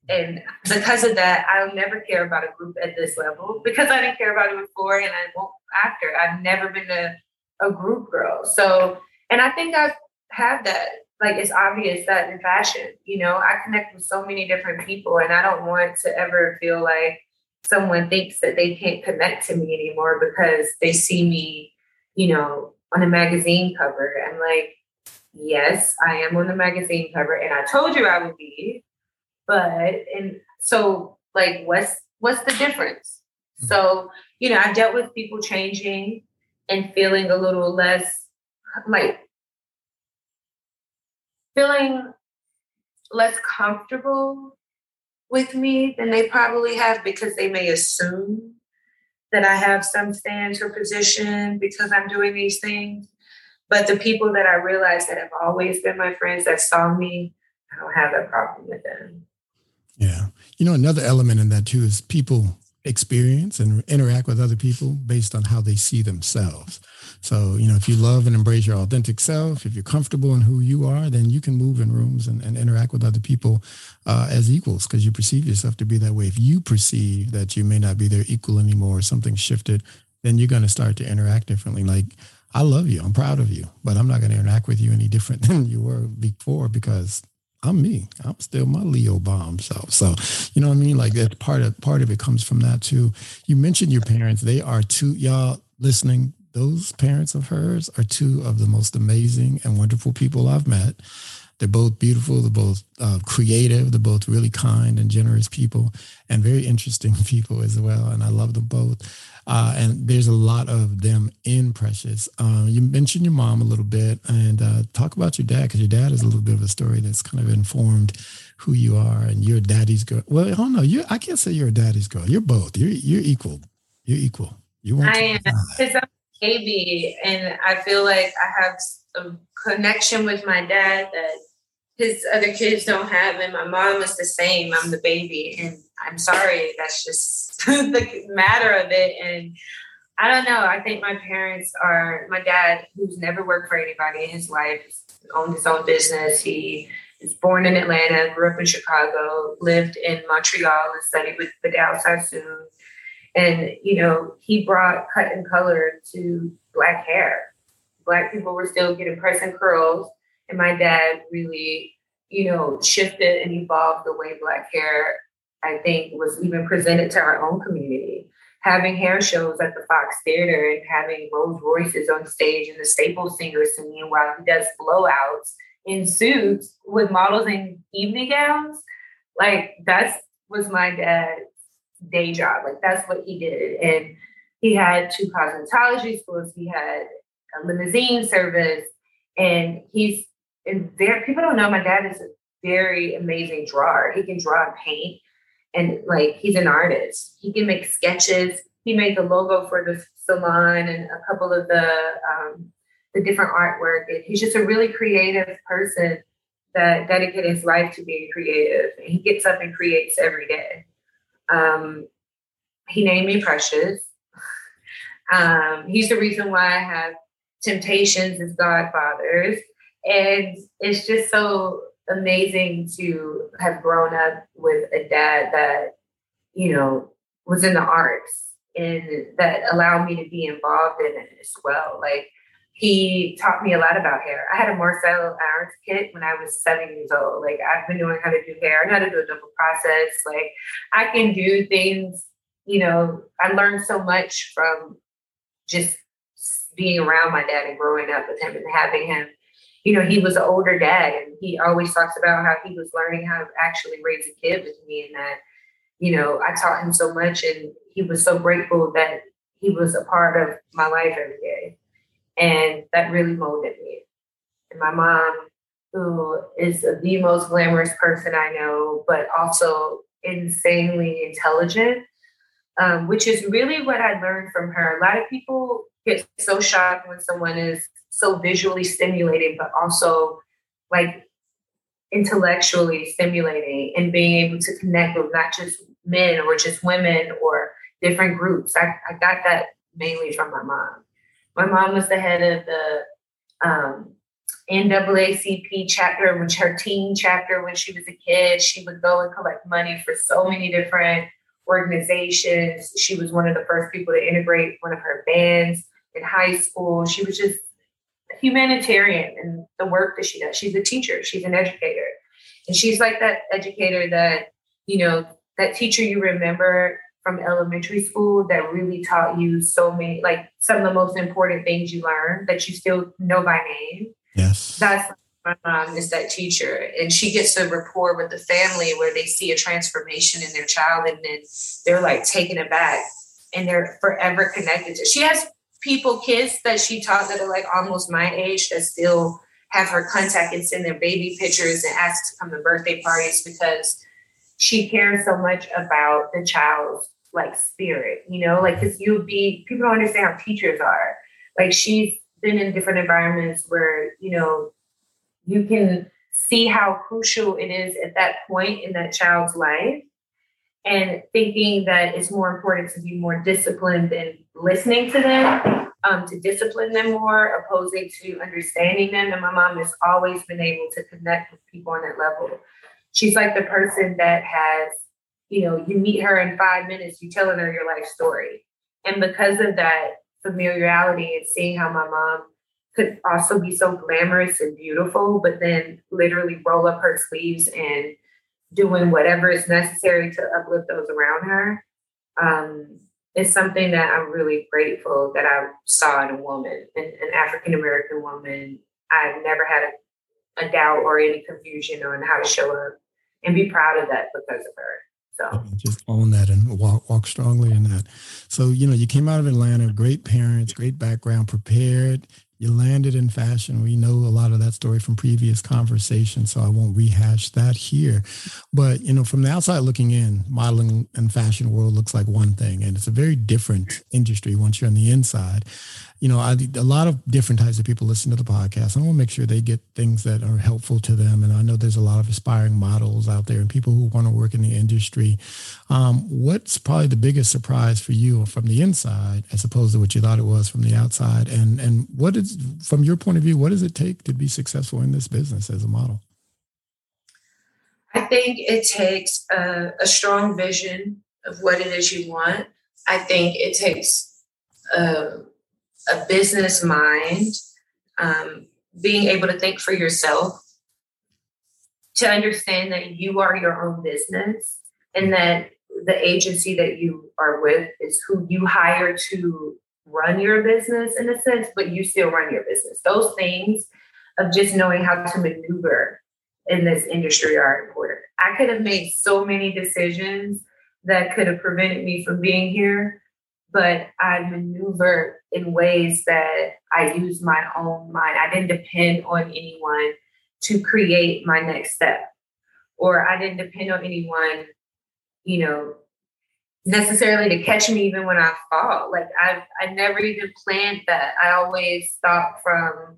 And because of that, I'll never care about a group at this level because I didn't care about it before and I won't after. I've never been a, a group girl. So, and I think I've had that like it's obvious that in fashion, you know, I connect with so many different people and I don't want to ever feel like someone thinks that they can't connect to me anymore because they see me, you know, on a magazine cover. I'm like, yes, I am on the magazine cover and I told you I would be. But and so like what's what's the difference? Mm-hmm. So, you know, I dealt with people changing and feeling a little less like feeling less comfortable with me than they probably have because they may assume that I have some stance or position because I'm doing these things. But the people that I realize that have always been my friends that saw me, I don't have that problem with them. Yeah. You know, another element in that too is people experience and interact with other people based on how they see themselves. So, you know, if you love and embrace your authentic self, if you're comfortable in who you are, then you can move in rooms and, and interact with other people uh, as equals because you perceive yourself to be that way. If you perceive that you may not be their equal anymore or something shifted, then you're going to start to interact differently. Like, I love you. I'm proud of you, but I'm not going to interact with you any different than you were before because I'm me. I'm still my Leo bomb self. So, you know what I mean? Like that part of part of it comes from that too. You mentioned your parents. They are two y'all listening. Those parents of hers are two of the most amazing and wonderful people I've met. They're both beautiful. They're both uh, creative. They're both really kind and generous people and very interesting people as well. And I love them both. Uh, and there's a lot of them in Precious. Uh, you mentioned your mom a little bit and uh, talk about your dad because your dad is a little bit of a story that's kind of informed who you are and you're daddy's girl. Well, I don't know. You, I can't say you're a daddy's girl. You're both. You're you're equal. You're equal. You want I am baby, and I feel like I have a connection with my dad that his other kids don't have, and my mom is the same. I'm the baby, and I'm sorry. That's just the matter of it. And I don't know. I think my parents are my dad, who's never worked for anybody in his life, owned his own business. He was born in Atlanta, grew up in Chicago, lived in Montreal and studied with the Vidal Sassoon. And, you know, he brought cut and color to black hair. Black people were still getting press and curls. And my dad really, you know, shifted and evolved the way black hair, I think, was even presented to our own community. Having hair shows at the Fox Theater and having Rolls Royces on stage and the Staples singers singing while he does blowouts in suits with models in evening gowns. Like that's was my dad's day job. Like that's what he did. And he had two cosmetology schools. He had a limousine service, and he's and there. People don't know my dad is a very amazing drawer. He can draw and paint, and like he's an artist. He can make sketches. He made the logo for the salon and a couple of the um, the different artwork. And he's just a really creative person that dedicated his life to being creative. And he gets up and creates every day. Um, he named me Precious. Um, he's the reason why I have Temptations as Godfathers. And it's just so amazing to have grown up with a dad that, you know, was in the arts and that allowed me to be involved in it as well. Like he taught me a lot about hair. I had a Marcel Irons kit when I was seven years old. Like I've been knowing how to do hair, know how to do a double process. Like I can do things, you know, I learned so much from just being around my dad and growing up with him and having him, you know, he was an older dad and he always talks about how he was learning how to actually raise a kid with me and that, you know, I taught him so much and he was so grateful that he was a part of my life every day. And that really molded me. And my mom, who is the most glamorous person I know, but also insanely intelligent, um, which is really what I learned from her. A lot of people get so shocked when someone is so visually stimulating, but also like intellectually stimulating and being able to connect with not just men or just women or different groups. I, I got that mainly from my mom. My mom was the head of the um, NAACP chapter, which her teen chapter when she was a kid. She would go and collect money for so many different organizations. She was one of the first people to integrate one of her bands in high school. She was just a humanitarian in the work that she does. She's a teacher, she's an educator. And she's like that educator that, you know, that teacher you remember from elementary school that really taught you so many, like some of the most important things you learn that you still know by name. Yes. That's my mom is that teacher. And she gets a rapport with the family where they see a transformation in their child and then they're like taken aback and they're forever connected to. She has people, kids that she taught that are like almost my age that still have her contact and send their baby pictures and ask to come to birthday parties because she cares so much about the child's like spirit, you know, like because you'll be people don't understand how teachers are. Like she's been in different environments where, you know, you can see how crucial it is at that point in that child's life and thinking that it's more important to be more disciplined than listening to them, um, to discipline them more, opposing to understanding them. And my mom has always been able to connect with people on that level. She's like the person that has you know, you meet her in five minutes, you telling her your life story. And because of that familiarity and seeing how my mom could also be so glamorous and beautiful, but then literally roll up her sleeves and doing whatever is necessary to uplift those around her, um, is something that I'm really grateful that I saw in a woman, an, an African American woman. I've never had a, a doubt or any confusion on how to show up and be proud of that because of her. So just own that and walk walk strongly in that. So you know, you came out of Atlanta, great parents, great background, prepared. You landed in fashion. We know a lot of that story from previous conversations, so I won't rehash that here. But you know, from the outside looking in, modeling and fashion world looks like one thing, and it's a very different industry once you're on the inside you know, I, a lot of different types of people listen to the podcast. I want to make sure they get things that are helpful to them. And I know there's a lot of aspiring models out there and people who want to work in the industry. Um, what's probably the biggest surprise for you from the inside, as opposed to what you thought it was from the outside? And and what is, from your point of view, what does it take to be successful in this business as a model? I think it takes a, a strong vision of what it is you want. I think it takes a, a business mind, um, being able to think for yourself, to understand that you are your own business and that the agency that you are with is who you hire to run your business in a sense, but you still run your business. Those things of just knowing how to maneuver in this industry are important. I could have made so many decisions that could have prevented me from being here, but I maneuvered in ways that I used my own mind. I didn't depend on anyone to create my next step, or I didn't depend on anyone, you know, necessarily to catch me even when I fall. Like I I never even planned that. I always thought from,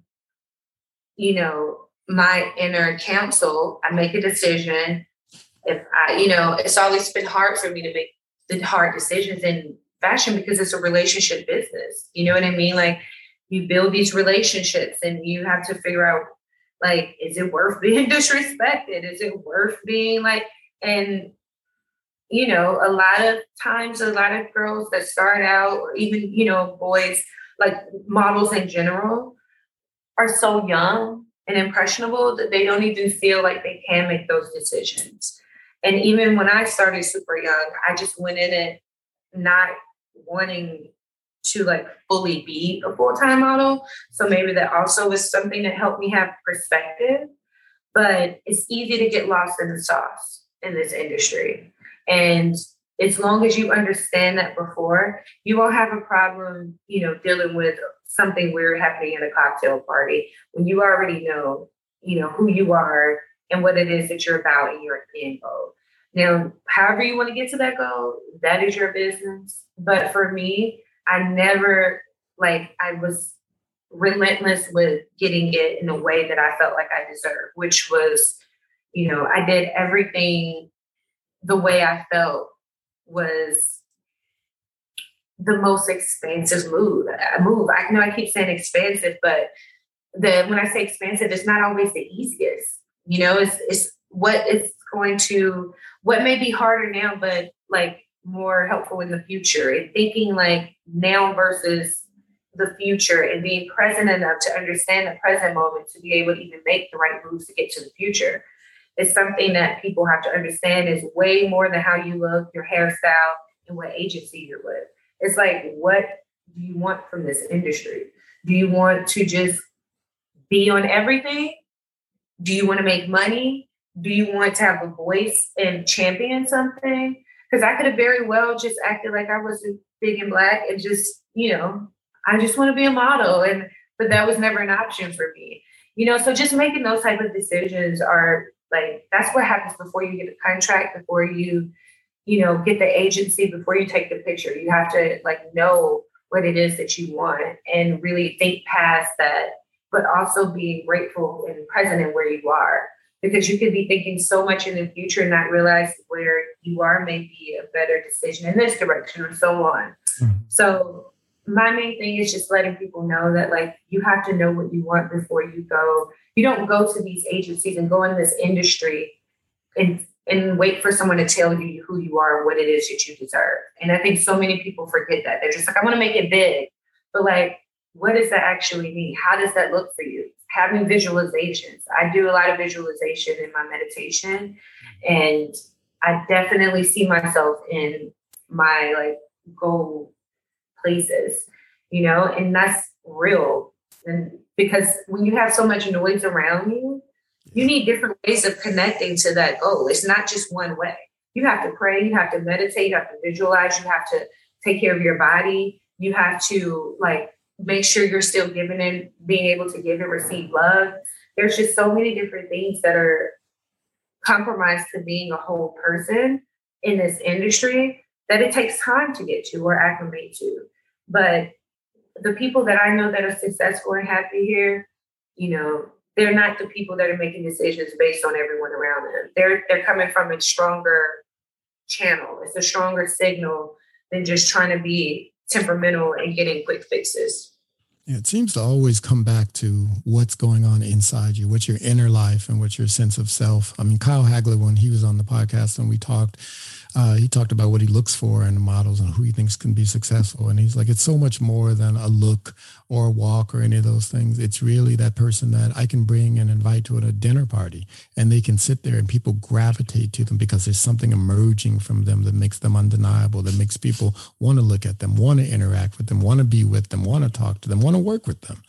you know, my inner counsel. I make a decision. If I, you know, it's always been hard for me to make the hard decisions in fashion because it's a relationship business. You know what I mean? Like you build these relationships and you have to figure out like, is it worth being disrespected? Is it worth being like, and you know, a lot of times, a lot of girls that start out, or even, you know, boys, like models in general, are so young and impressionable that they don't even feel like they can make those decisions. And even when I started super young, I just went in it not wanting to like fully be a full-time model. So maybe that also was something that helped me have perspective. But it's easy to get lost in the sauce in this industry. And as long as you understand that before, you won't have a problem, you know, dealing with something weird happening at a cocktail party when you already know, you know, who you are and what it is that you're about and your end goal. Now, however you want to get to that goal, that is your business. But for me, I never like I was relentless with getting it in a way that I felt like I deserved, which was, you know, I did everything the way I felt was the most expansive move. Uh, move. I know I keep saying expansive, but the when I say expansive, it's not always the easiest. You know, it's it's what it's going to what may be harder now, but like more helpful in the future. And thinking like now versus the future and being present enough to understand the present moment to be able to even make the right moves to get to the future is something that people have to understand is way more than how you look, your hairstyle, and what agency you're with. It's like, what do you want from this industry? Do you want to just be on everything? Do you want to make money? Do you want to have a voice and champion something? Because I could have very well just acted like I was big and black and just, you know, I just want to be a model. And but that was never an option for me. You know, so just making those type of decisions are like that's what happens before you get a contract, before you, you know, get the agency, before you take the picture. You have to like know what it is that you want and really think past that, but also be grateful and present in where you are. Because you could be thinking so much in the future and not realize where you are may be a better decision in this direction or so on. Mm-hmm. So my main thing is just letting people know that like you have to know what you want before you go. You don't go to these agencies and go in this industry and and wait for someone to tell you who you are and what it is that you deserve. And I think so many people forget that. They're just like, I want to make it big. But like, what does that actually mean? How does that look for you? Having visualizations. I do a lot of visualization in my meditation. And I definitely see myself in my like goal places, you know, and that's real. And because when you have so much noise around you, you need different ways of connecting to that goal. It's not just one way. You have to pray, you have to meditate, you have to visualize, you have to take care of your body, you have to like make sure you're still giving and being able to give and receive love. There's just so many different things that are compromised to being a whole person in this industry that it takes time to get to or acclimate to. But the people that I know that are successful and happy here, you know, they're not the people that are making decisions based on everyone around them. They're they're coming from a stronger channel. It's a stronger signal than just trying to be temperamental and getting quick fixes. it seems to always come back to what's going on inside you, what's your inner life and what's your sense of self. I mean, Kyle Hagler, when he was on the podcast and we talked, uh, he talked about what he looks for in models and who he thinks can be successful. And he's like, it's so much more than a look or a walk or any of those things. It's really that person that I can bring and invite to a dinner party and they can sit there and people gravitate to them because there's something emerging from them that makes them undeniable, that makes people want to look at them, want to interact with them, want to be with them, want to talk to them, want to work with them.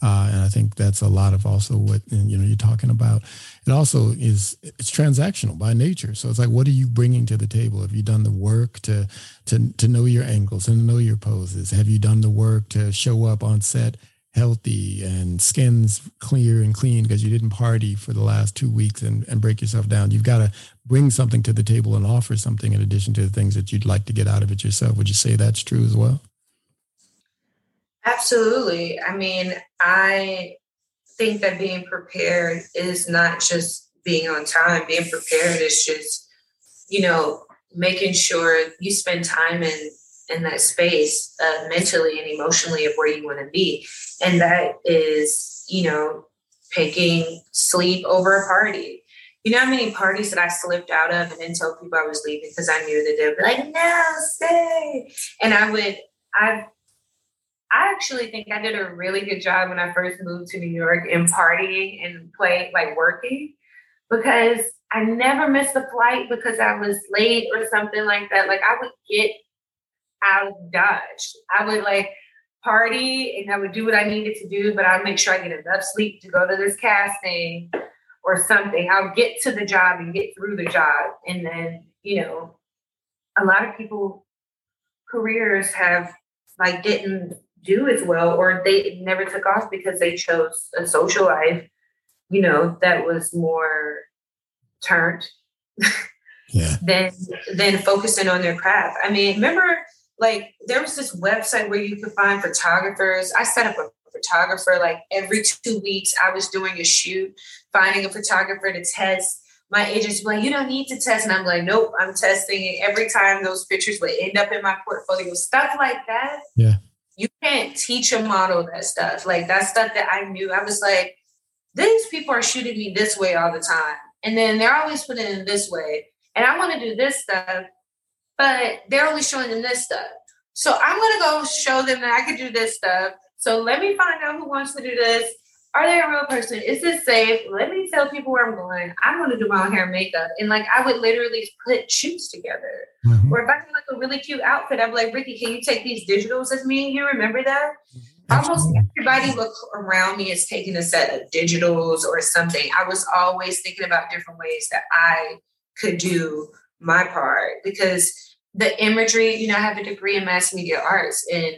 Uh, and I think that's a lot of also what you know you're talking about. It also is it's transactional by nature. So it's like, what are you bringing to the table? Have you done the work to to to know your angles and know your poses? Have you done the work to show up on set healthy and skin's clear and clean because you didn't party for the last two weeks and, and break yourself down? You've got to bring something to the table and offer something in addition to the things that you'd like to get out of it yourself. Would you say that's true as well? Absolutely. I mean, I think that being prepared is not just being on time. Being prepared is just, you know, making sure you spend time in in that space uh, mentally and emotionally of where you want to be, and that is, you know, picking sleep over a party. You know how many parties that I slipped out of and then told people I was leaving because I knew that they'd be like, "No, stay," and I would. I've I actually think I did a really good job when I first moved to New York in partying and playing, like working, because I never missed a flight because I was late or something like that. Like I would get out of Dodge. I would like party and I would do what I needed to do, but I'd make sure I get enough sleep to go to this casting or something. I'll get to the job and get through the job. And then, you know, a lot of people careers have like didn't do as well, or they never took off because they chose a social life, you know, that was more turned yeah. than than focusing on their craft. I mean, remember like there was this website where you could find photographers. I set up a photographer like every two weeks. I was doing a shoot, finding a photographer to test. My agents were like, you don't need to test. And I'm like, nope, I'm testing And Every time those pictures would end up in my portfolio, stuff like that. Yeah you can't teach a model that stuff. Like that stuff that I knew. I was like, these people are shooting me this way all the time. And then they're always putting it in this way. And I want to do this stuff, but they're only showing them this stuff. So I'm gonna go show them that I can do this stuff. So let me find out who wants to do this. Are they a real person? Is this safe? Let me tell people where I'm going. I'm going to do my own hair and makeup. And like, I would literally put shoots together. Mm-hmm. Or if I had like a really cute outfit, I'd be like, Ricky, can you take these digitals as me? You remember that? Mm-hmm. Almost everybody look around me is taking a set of digitals or something. I was always thinking about different ways that I could do my part because the imagery, you know, I have a degree in mass media arts and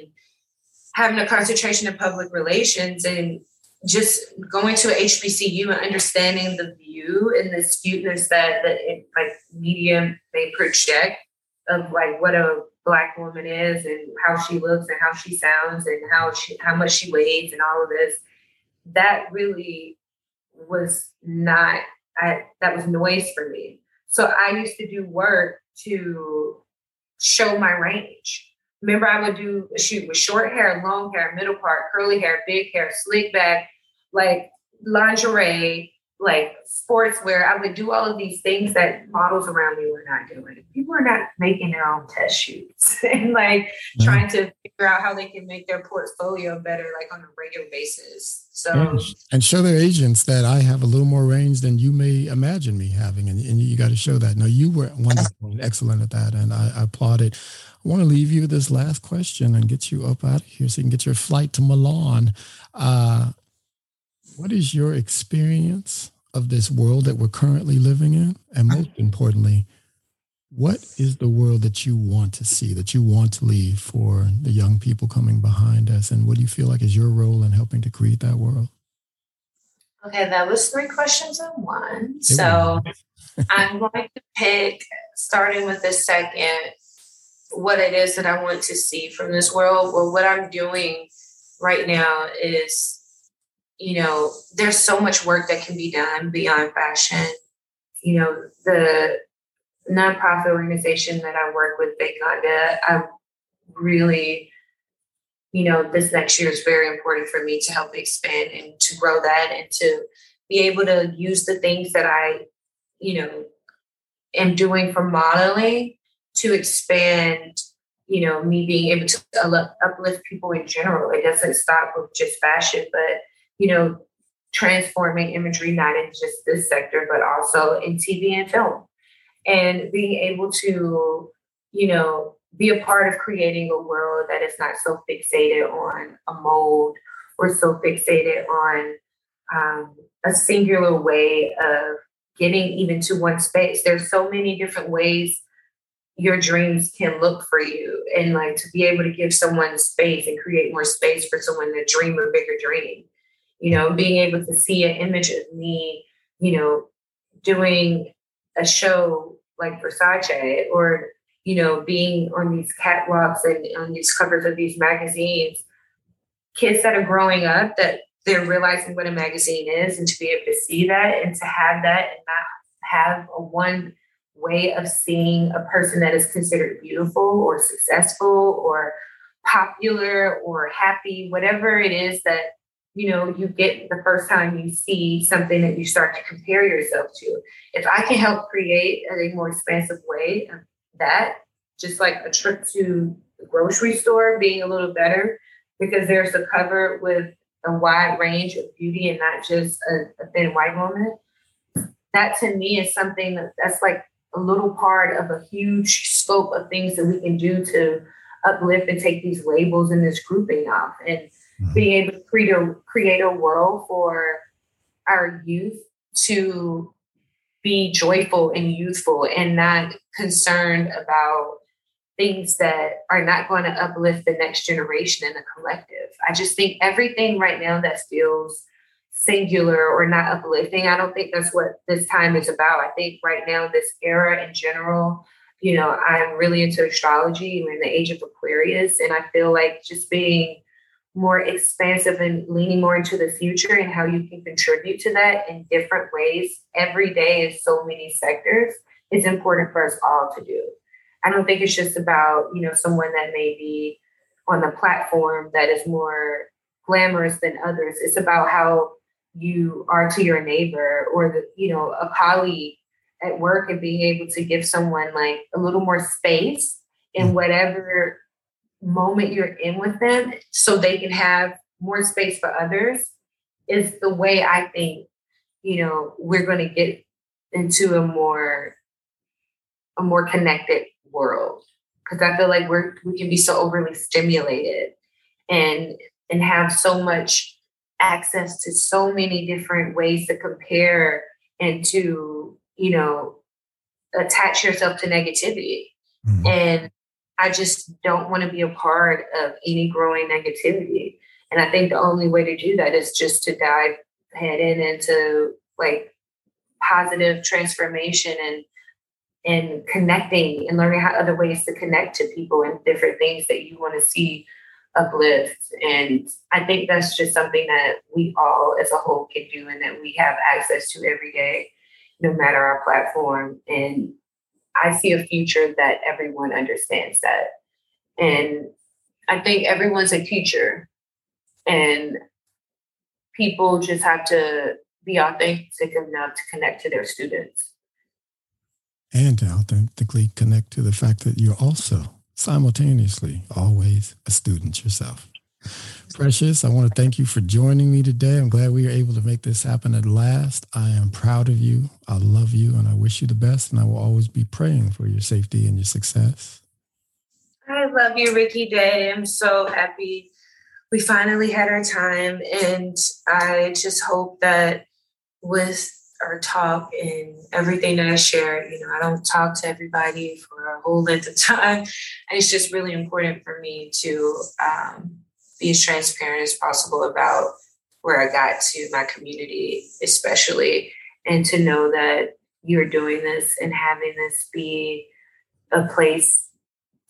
having a concentration in public relations and just going to a HBCU and understanding the view and the skewness that it, like media may project of like what a black woman is and how she looks and how she sounds and how she how much she weighs and all of this that really was not I, that was noise for me. So i used to do work to show my range Remember, I would do a shoot with short hair, long hair, middle part, curly hair, big hair, slick back, like lingerie, like sports where I would do all of these things that models around me were not doing. People are not making their own test shoots and like mm-hmm. trying to figure out how they can make their portfolio better, like on a regular basis. So and, and show their agents that I have a little more range than you may imagine me having, and, and you got to show that. No, you were wonderful and excellent at that, and I, I applaud it. I want to leave you with this last question and get you up out of here so you can get your flight to Milan. Uh, what is your experience of this world that we're currently living in? And most importantly, what is the world that you want to see, that you want to leave for the young people coming behind us? And what do you feel like is your role in helping to create that world? Okay, that was three questions in one. It so I'm going to pick, starting with the second, what it is that I want to see from this world. Well, what I'm doing right now is, you know, there's so much work that can be done beyond fashion. You know, the nonprofit organization that I work with, Big I really you know, this next year is very important for me to help expand and to grow that and to be able to use the things that I, you know, am doing for modeling to expand, you know, me being able to uplift people in general. It doesn't stop with just fashion, but, you know, transforming imagery, not in just this sector, but also in TV and film. And being able to, you know, be a part of creating a world that is not so fixated on a mold or so fixated on um, a singular way of getting even to one space. There's so many different ways your dreams can look for you and like to be able to give someone space and create more space for someone to dream a bigger dream you know being able to see an image of me you know doing a show like versace or you know, being on these catwalks and on these covers of these magazines, kids that are growing up that they're realizing what a magazine is and to be able to see that and to have that and not have a one way of seeing a person that is considered beautiful or successful or popular or happy, whatever it is that you know you get the first time you see something that you start to compare yourself to. If I can help create a more expansive way of that, just like a trip to the grocery store being a little better because there's a cover with a wide range of beauty and not just a, a thin white woman. That to me is something that, that's like a little part of a huge scope of things that we can do to uplift and take these labels and this grouping off and mm-hmm. being able to create a create a world for our youth to be joyful and youthful and not concerned about things that are not going to uplift the next generation in the collective. I just think everything right now that feels singular or not uplifting, I don't think that's what this time is about. I think right now, this era in general, you know, I'm really into astrology. We're in the age of Aquarius, and I feel like just being more expansive and leaning more into the future and how you can contribute to that in different ways every day in so many sectors is important for us all to do. I don't think it's just about, you know, someone that may be on the platform that is more glamorous than others. It's about how you are to your neighbor or the, you know, a colleague at work and being able to give someone like a little more space in mm. whatever moment you're in with them so they can have more space for others is the way I think, you know, we're going to get into a more a more connected world because I feel like we're we can be so overly stimulated and and have so much access to so many different ways to compare and to you know attach yourself to negativity mm-hmm. and I just don't want to be a part of any growing negativity. And I think the only way to do that is just to dive head in into like positive transformation and and connecting and learning how other ways to connect to people and different things that you want to see uplift. And I think that's just something that we all as a whole can do and that we have access to every day, no matter our platform. And I see a future that everyone understands that. And I think everyone's a teacher and people just have to be authentic enough to connect to their students. And to authentically connect to the fact that you're also simultaneously always a student yourself. Precious, I want to thank you for joining me today. I'm glad we were able to make this happen at last. I am proud of you. I love you and I wish you the best. And I will always be praying for your safety and your success. I love you, Ricky Day. I'm so happy we finally had our time. And I just hope that with our talk and everything that I share, you know, I don't talk to everybody for a whole length of time. And it's just really important for me to um, be as transparent as possible about where I got to my community, especially, and to know that you're doing this and having this be a place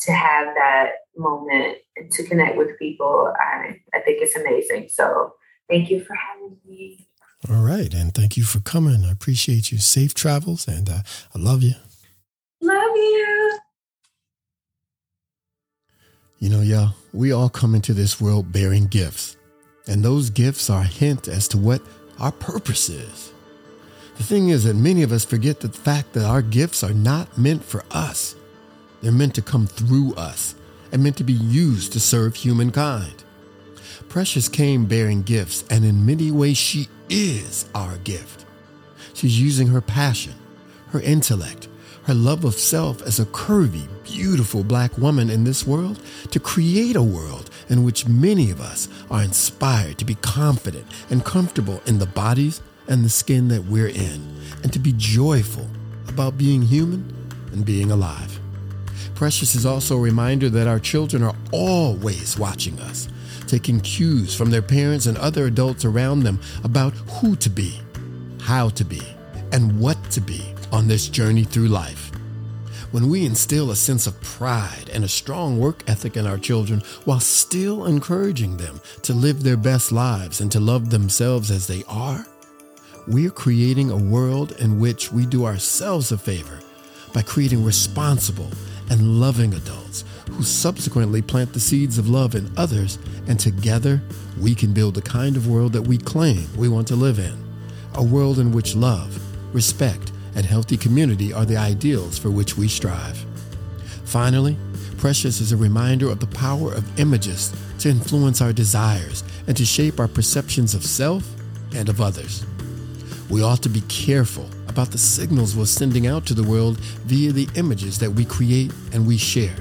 to have that moment and to connect with people. I, I think it's amazing. So thank you for having me. All right. And thank you for coming. I appreciate you. Safe travels and uh, I love you. Love you. You know, y'all, we all come into this world bearing gifts, and those gifts are a hint as to what our purpose is. The thing is that many of us forget the fact that our gifts are not meant for us. They're meant to come through us and meant to be used to serve humankind. Precious came bearing gifts, and in many ways, she is our gift. She's using her passion, her intellect, her love of self as a curvy, beautiful black woman in this world to create a world in which many of us are inspired to be confident and comfortable in the bodies and the skin that we're in, and to be joyful about being human and being alive. Precious is also a reminder that our children are always watching us, taking cues from their parents and other adults around them about who to be, how to be, and what to be on this journey through life. When we instill a sense of pride and a strong work ethic in our children while still encouraging them to live their best lives and to love themselves as they are, we're creating a world in which we do ourselves a favor by creating responsible and loving adults who subsequently plant the seeds of love in others, and together we can build the kind of world that we claim we want to live in. A world in which love, respect, and healthy community are the ideals for which we strive. Finally, Precious is a reminder of the power of images to influence our desires and to shape our perceptions of self and of others. We ought to be careful about the signals we're sending out to the world via the images that we create and we share.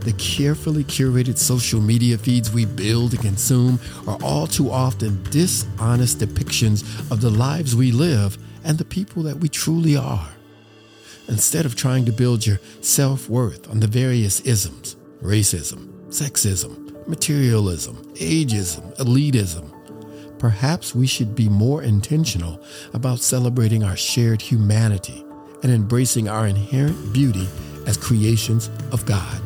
The carefully curated social media feeds we build and consume are all too often dishonest depictions of the lives we live and the people that we truly are. Instead of trying to build your self worth on the various isms racism, sexism, materialism, ageism, elitism perhaps we should be more intentional about celebrating our shared humanity and embracing our inherent beauty as creations of God.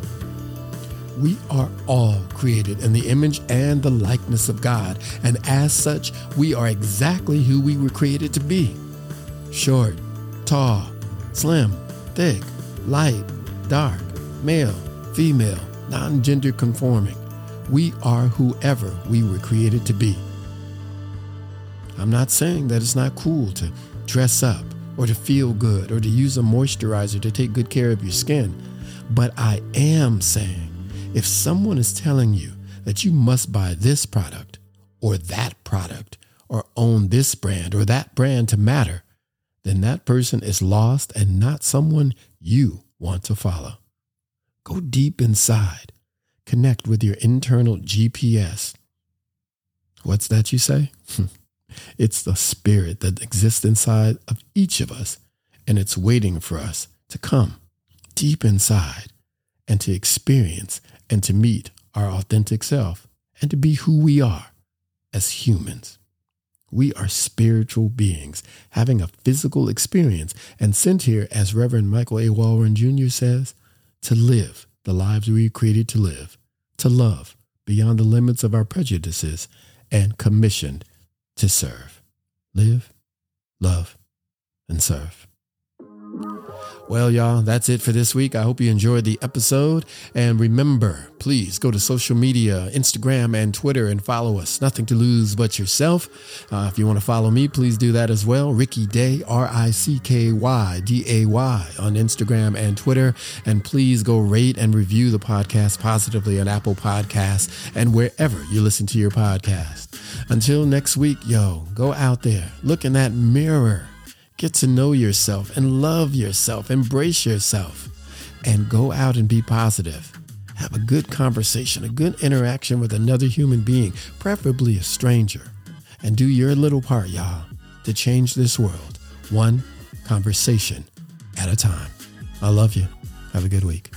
We are all created in the image and the likeness of God, and as such, we are exactly who we were created to be short, tall, slim, thick, light, dark, male, female, non gender conforming. We are whoever we were created to be. I'm not saying that it's not cool to dress up or to feel good or to use a moisturizer to take good care of your skin, but I am saying if someone is telling you that you must buy this product or that product or own this brand or that brand to matter, then that person is lost and not someone you want to follow. Go deep inside. Connect with your internal GPS. What's that you say? it's the spirit that exists inside of each of us, and it's waiting for us to come deep inside and to experience and to meet our authentic self and to be who we are as humans. We are spiritual beings having a physical experience and sent here, as Reverend Michael A. Walrond Jr. says, to live the lives we were created to live, to love beyond the limits of our prejudices, and commissioned to serve. Live, love, and serve. Well, y'all, that's it for this week. I hope you enjoyed the episode. And remember, please go to social media, Instagram and Twitter, and follow us. Nothing to lose but yourself. Uh, if you want to follow me, please do that as well. Ricky Day, R I C K Y D A Y, on Instagram and Twitter. And please go rate and review the podcast positively on Apple Podcasts and wherever you listen to your podcast. Until next week, yo, go out there, look in that mirror Get to know yourself and love yourself, embrace yourself, and go out and be positive. Have a good conversation, a good interaction with another human being, preferably a stranger, and do your little part, y'all, to change this world one conversation at a time. I love you. Have a good week.